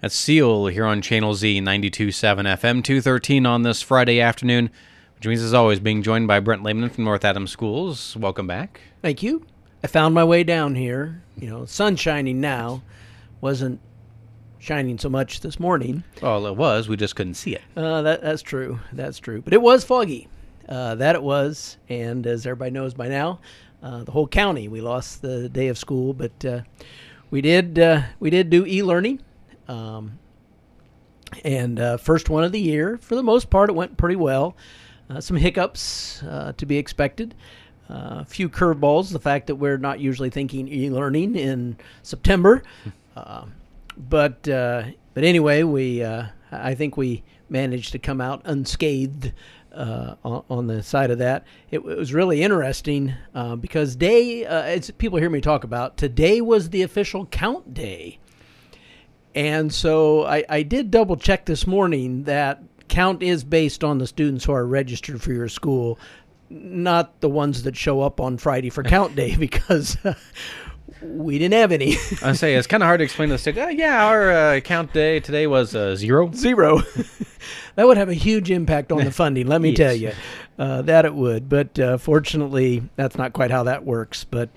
That's Seal here on Channel Z 92.7 FM 213 on this Friday afternoon, which means, as always, being joined by Brent Lehman from North Adams Schools. Welcome back. Thank you. I found my way down here. You know, sun shining now. Wasn't shining so much this morning. Well, it was. We just couldn't see it. Uh, that, that's true. That's true. But it was foggy. Uh, that it was. And as everybody knows by now, uh, the whole county, we lost the day of school. But uh, we did uh, we did do e-learning. Um, and uh, first one of the year. For the most part, it went pretty well. Uh, some hiccups uh, to be expected. Uh, a few curveballs. The fact that we're not usually thinking e-learning in September, uh, but uh, but anyway, we I think we managed to come out unscathed uh, on, on, the side of that. It, it was really interesting uh, because day, uh, as people hear me talk about, today was the official count day. And so I, I did double check this morning that count is based on the students who are registered for your school, not the ones that show up on Friday for count day because we didn't have any. I say it's kind of hard to explain this. To, uh, yeah, our uh, count day today was uh, zero. Zero. that would have a huge impact on the funding. Let me yes. tell you, uh, that it would. But uh, fortunately, that's not quite how that works. But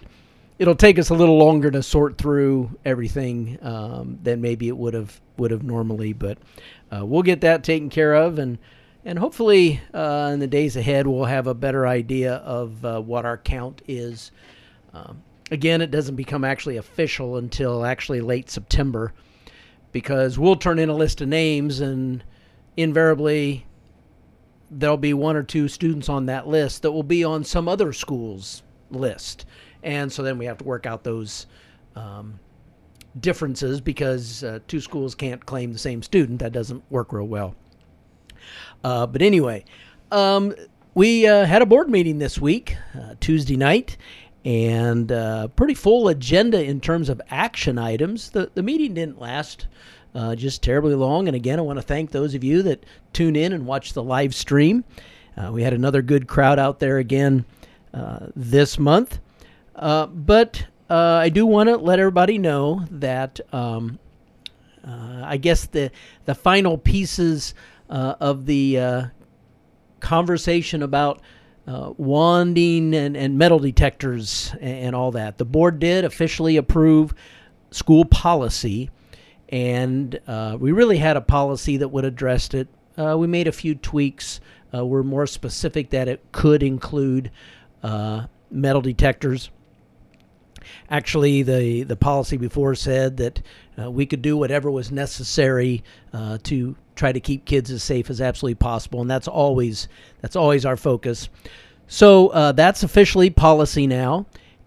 it'll take us a little longer to sort through everything um, than maybe it would have would have normally. But uh, we'll get that taken care of, and and hopefully uh, in the days ahead we'll have a better idea of uh, what our count is. Um, again, it doesn't become actually official until actually late September, because we'll turn in a list of names and invariably there'll be one or two students on that list that will be on some other school's list and so then we have to work out those um, differences because uh, two schools can't claim the same student. That doesn't work real well. Uh, but anyway, um, we uh, had a board meeting this week, uh, Tuesday night, and uh, pretty full agenda in terms of action items. The, the meeting didn't last uh, just terribly long. And again, I want to thank those of you that tune in and watch the live stream. we had another good crowd out there again this month. Uh, but uh, I do want to let everybody know that um, uh, I guess the the final pieces uh, of the uh, conversation about wanding and, and metal detectors and, and, all that. The board did officially approve school policy, and we really had a policy that would address it. we made a few tweaks. we're more specific that it could include metal detectors Actually, the, the policy before said that uh, we could do whatever was necessary uh, to try to keep kids as safe as absolutely possible, and that's always that's always our focus. So uh, that's officially policy now,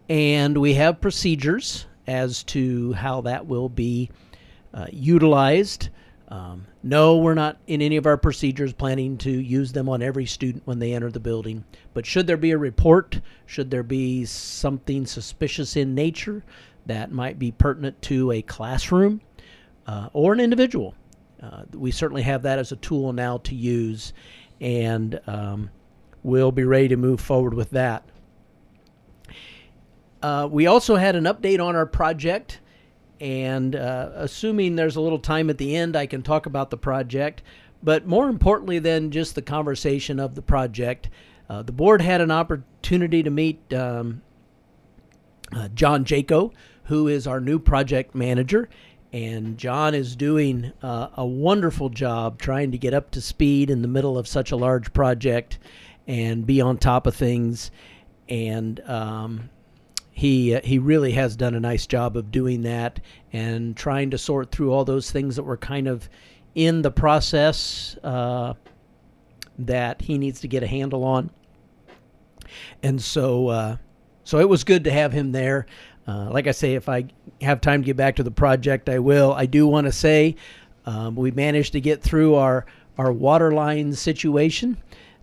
and we have procedures as to how that will be uh, utilized. Um, no, we're not in any of our procedures planning to use them on every student when they enter the building. But should there be a report, should there be something suspicious in nature that might be pertinent to a classroom uh, or an individual, uh, we certainly have that as a tool now to use, and um, we'll be ready to move forward with that. Uh, we also had an update on our project and uh, assuming there's a little time at the end, I can talk about the project. But more importantly than just the conversation of the project, uh, the board had an opportunity to meet um, uh, John Jaco, who is our new project manager. And John is doing uh, a wonderful job trying to get up to speed in the middle of such a large project and be on top of things. And um, he uh, he really has done a nice job of doing that and trying to sort through all those things that were kind of in the process uh, that he needs to get a handle on. And so uh, so it was good to have him there. Uh, like I say, if I have time to get back to the project, I will. I do want to say um, we managed to get through our our water line situation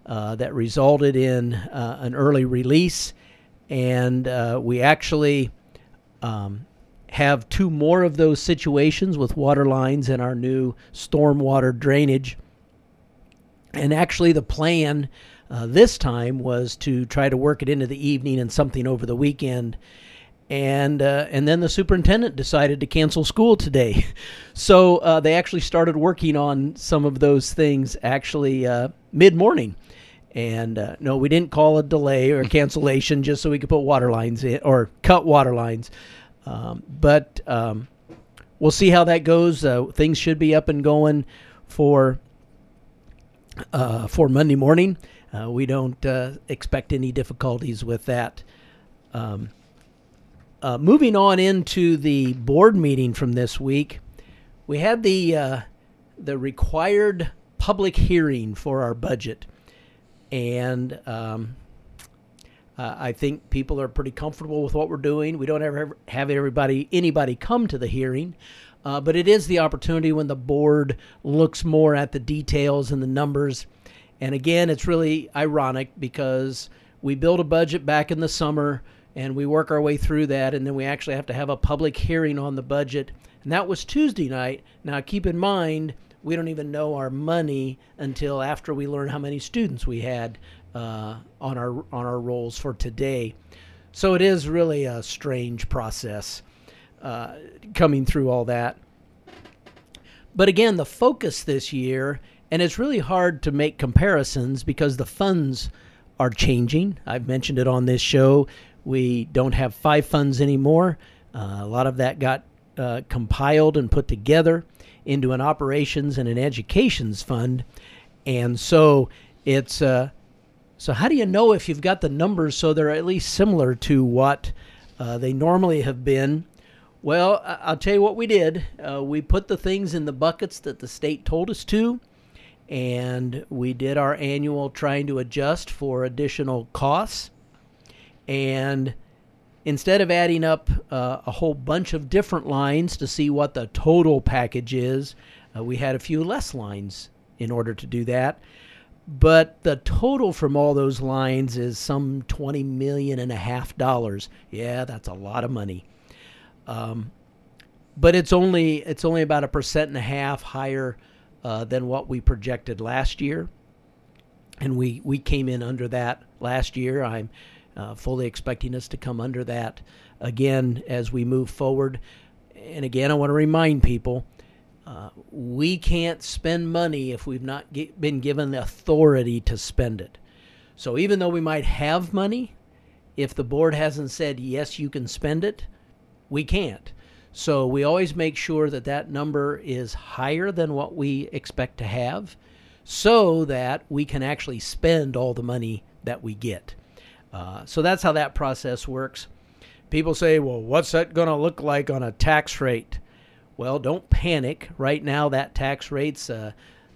uh, that resulted in uh, an early release and uh, we actually um, have two more of those situations with water lines in our new stormwater drainage. And actually, the plan uh, this time was to try to work it into the evening and something over the weekend. and uh, and then the superintendent decided to cancel school today, so uh, they actually started working on some of those things actually uh, mid morning. And uh, no, we didn't call a delay or cancellation just so we could put water lines in or cut water lines. Um, but um, we'll see how that goes. Uh, things should be up and going for uh, for Monday morning. Uh, we don't uh, expect any difficulties with that. Um, uh, moving on into the board meeting from this week, we had the the required public hearing for our budget, and um, uh, I think people are pretty comfortable with what we're doing. We don't ever have everybody anybody come to the hearing. Uh, but it is the opportunity when the board looks more at the details and the numbers. And again, it's really ironic because we build a budget back in the summer and we work our way through that, and then we actually have to have a public hearing on the budget. And that was Tuesday night. Now, keep in mind, we don't even know our money until after we learn how many students we had uh, on our on our rolls for today. So it is really a strange process uh, coming through all that. But again, the focus this year, and it's really hard to make comparisons because the funds are changing. I've mentioned it on this show. We don't have five funds anymore. Uh, a lot of that got uh, compiled and put together into an operations and an educations fund, and so it's uh, so how do you know if you've got the numbers so they're at least similar to what uh, they normally have been? Well, I'll tell you what we did. Uh, we put the things in the buckets that the state told us to, and we did our annual trying to adjust for additional costs. And instead of adding up uh, a whole bunch of different lines to see what the total package is, uh, we had a few less lines in order to do that. But the total from all those lines is some twenty million and a half dollars. Yeah, that's a lot of money. Um, but it's only it's only about a percent and a half higher uh, than what we projected last year, and we we came in under that last year. I'm uh, fully expecting us to come under that again as we move forward. And again, I want to remind people. Uh, we can't spend money if we've not get, been given the authority to spend it. So even though we might have money, if the board hasn't said yes, you can spend it, we can't. So we always make sure that that number is higher than what we expect to have so that we can actually spend all the money that we get. Uh, so that's how that process works. People say, well, what's that going to look like on a tax rate? Well, don't panic. Right now, that tax rate's a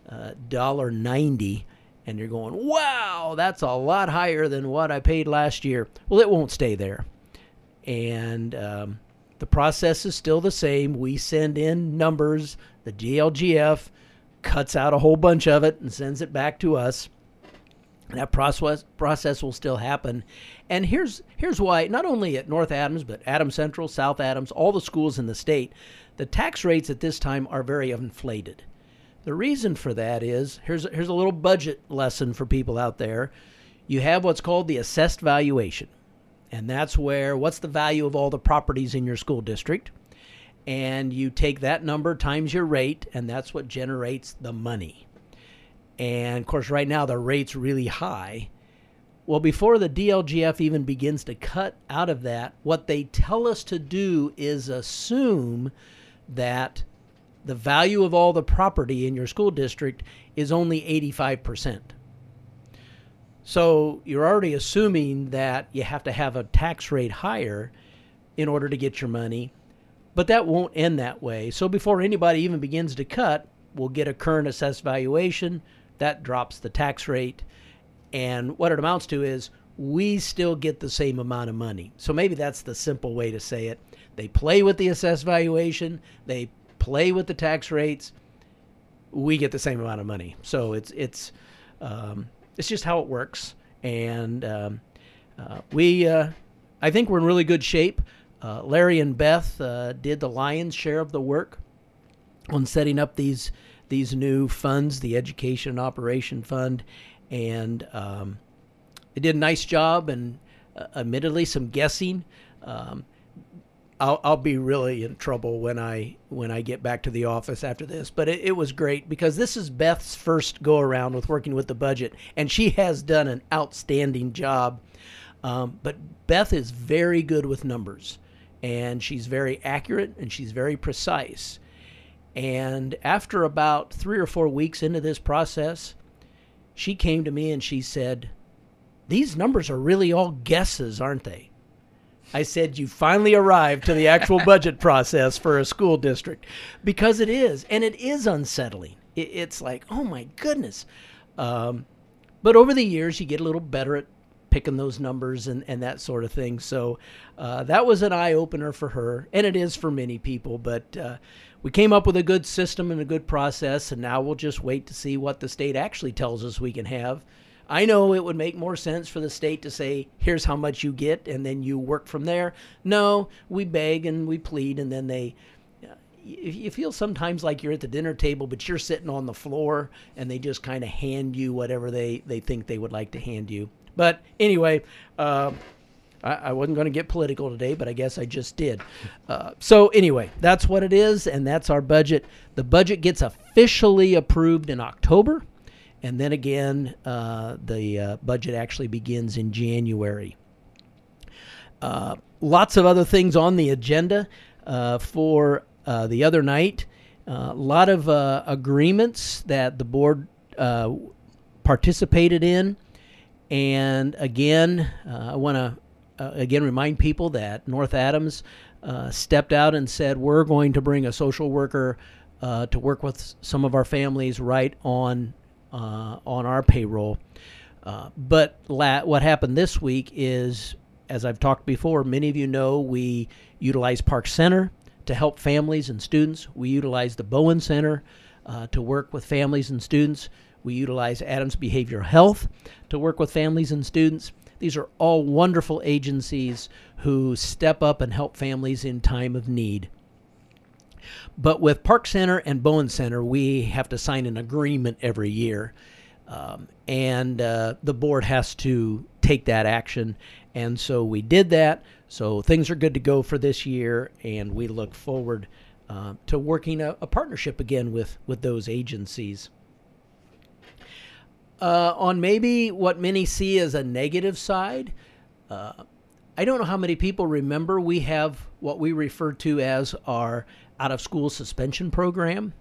uh, uh, dollar ninety, and you're going, "Wow, that's a lot higher than what I paid last year." Well, it won't stay there, and um, the process is still the same. We send in numbers, the DLGF cuts out a whole bunch of it and sends it back to us. That process process will still happen. And here's here's why not only at North Adams but Adams Central, South Adams, all the schools in the state, the tax rates at this time are very inflated. The reason for that is here's here's a little budget lesson for people out there. You have what's called the assessed valuation. And that's where what's the value of all the properties in your school district? And you take that number times your rate, and that's what generates the money. And of course, right now the rate's really high. Well, before the DLGF even begins to cut out of that, what they tell us to do is assume that the value of all the property in your school district is only 85%. So you're already assuming that you have to have a tax rate higher in order to get your money, but that won't end that way. So before anybody even begins to cut, we'll get a current assessed valuation that drops the tax rate. And what it amounts to is we still get the same amount of money. So maybe that's the simple way to say it. They play with the assessed valuation, they play with the tax rates. We get the same amount of money. So it's it's um, it's just how it works. And um, uh, we, uh, I think we're in really good shape. Uh, Larry and Beth uh, did the lion's share of the work on setting up these these new funds, the Education and Operation Fund, and um, they did a nice job. And uh, admittedly, some guessing. Um, I'll, I'll be really in trouble when I when I get back to the office after this. But it, it was great because this is Beth's first go around with working with the budget, and she has done an outstanding job. Um, but Beth is very good with numbers, and she's very accurate and she's very precise. And after about three or four weeks into this process, she came to me and she said, "These numbers are really all guesses, aren't they?" I said, You finally arrived to the actual budget process for a school district because it is, and it is unsettling. It's like, oh my goodness. Um, but over the years, you get a little better at picking those numbers and, and that sort of thing. So uh, that was an eye opener for her, and it is for many people. But uh, we came up with a good system and a good process, and now we'll just wait to see what the state actually tells us we can have I know it would make more sense for the state to say, here's how much you get, and then you work from there. No, we beg and we plead, and then they. You feel sometimes like you're at the dinner table, but you're sitting on the floor, and they just kind of hand you whatever they, they think they would like to hand you. But anyway, uh, I, I, wasn't going to get political today, but I guess I just did. Uh, so anyway, that's what it is, and that's our budget. The budget gets officially approved in October. And then again, uh, the uh, budget actually begins in January. Uh, lots of other things on the agenda uh, for the other night. A lot of agreements that the board participated in. And again, I want to again remind people that North Adams stepped out and said, we're going to bring a social worker to work with some of our families right on uh, on our payroll. Uh, but la- what happened this week is, as I've talked before, many of you know we utilize Park Center to help families and students. We utilize the Bowen Center uh, to work with families and students. We utilize Adams Behavioral Health to work with families and students. These are all wonderful agencies who step up and help families in time of need. But with Park Center and Bowen Center, we have to sign an agreement every year. Um, and uh, the board has to take that action. And so we did that. So things are good to go for this year, and we look forward uh, to working a, a, partnership again with, with those agencies. Uh, on maybe what many see as a negative side, uh, I don't know how many people remember we have what we refer to as our out of school suspension program.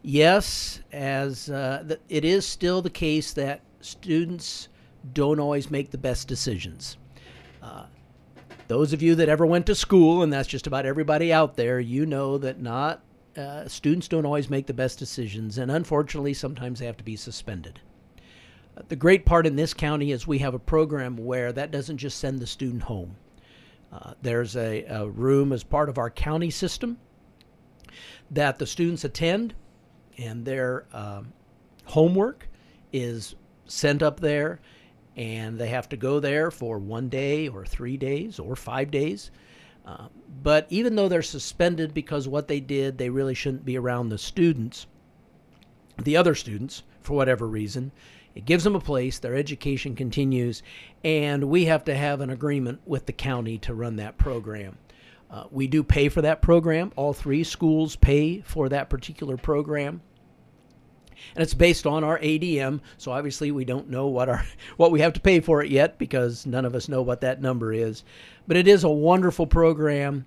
Yes, as uh, it is still the case that students don't always make the best decisions. Uh, those of you that ever went to school, and that's just about everybody out there, you know that not uh, students don't always make the best decisions, and unfortunately, sometimes they have to be suspended. The great part in this county is we have a program where that doesn't just send the student home. Uh, there's a, a, room as part of our county system that the students attend, and their um, homework is sent up there, and they have to go there for one day or three days or five days. Uh, but even though they're suspended because what they did, they really shouldn't be around the students, the other students, for whatever reason. It gives them a place, their education continues, and we have to have an agreement with the county to run that program. Uh, we do pay for that program. All three schools pay for that particular program. And it's based on our ADM, so obviously we don't know what our what we have to pay for it yet because none of us know what that number is. But it is a wonderful program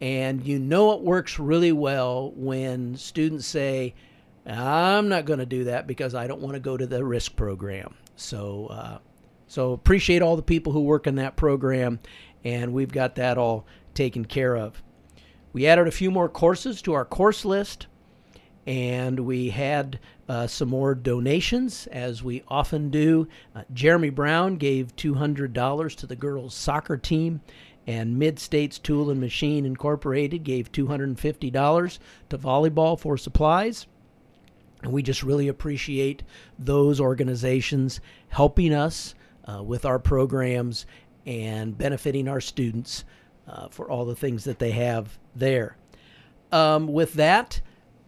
and you know it works really well when students say, "I'm not going to do that because I don't want to go to the risk program." So uh, so appreciate all the people who work in that program and we've got that all taken care of. We added a few more courses to our course list, and we had uh, some more donations, as we often do. Uh, Jeremy Brown gave $200 to the girls' soccer team, and Mid States Tool and Machine Incorporated gave $250 to volleyball for supplies. And we just really appreciate those organizations helping us uh, with our programs and benefiting our students uh, for all the things that they have there. Um, with that,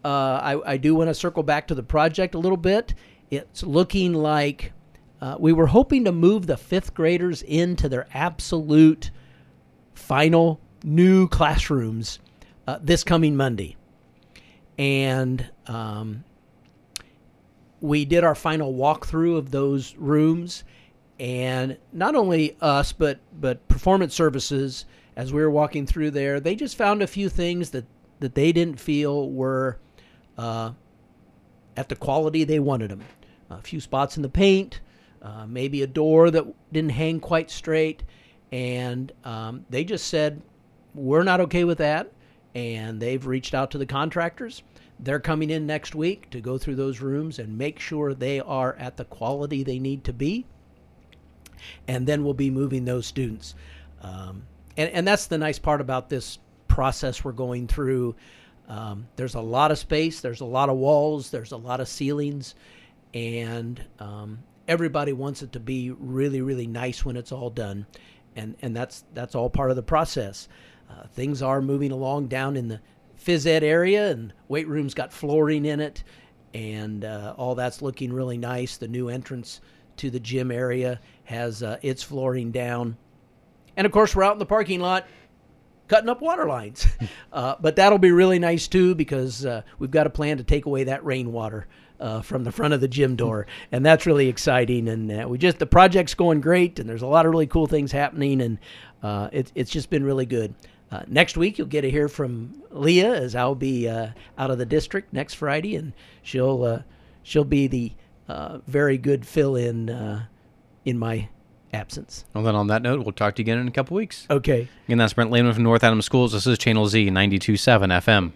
uh, I, I, do want to circle back to the project a little bit. It's looking like uh, we were hoping to move the fifth graders into their absolute final new classrooms uh, this coming Monday. And um, we did our final walkthrough of those rooms. And not only us, but, but performance services, as we were walking through there, they just found a few things that, that they didn't feel were uh, at the quality they wanted them. A few spots in the paint, uh, maybe a door that didn't hang quite straight. And um, they just said, we're not okay with that. And they've reached out to the contractors. They're coming in next week to go through those rooms and make sure they are at the quality they need to be. And then we'll be moving those students. Um, and, and that's the nice part about this process we're going through. Um, there's a lot of space, there's a lot of walls, there's a lot of ceilings, and um, everybody wants it to be really, really nice when it's all done. And, and that's that's all part of the process. Uh, things are moving along down in the phys ed area, and weight room's got flooring in it, and uh, all that's looking really nice. The new entrance to the gym area has uh, its flooring down, and of course we're out in the parking lot cutting up water lines. uh, but that'll be really nice too because uh, we've got a plan to take away that rainwater. Uh, from the front of the gym door, and that's really exciting. And uh, we just the project's going great, and there's a lot of really cool things happening, and uh, it, it's just been really good. Uh, next week, you'll get to hear from Leah as I'll be uh, out of the district next Friday, and she'll uh, she'll be the uh, very good fill in in my absence. Well, then on that note, we'll talk to you again in a couple weeks. Okay. And that's Brent Lehman from North Adams Schools. This is Channel Z 92.7 FM.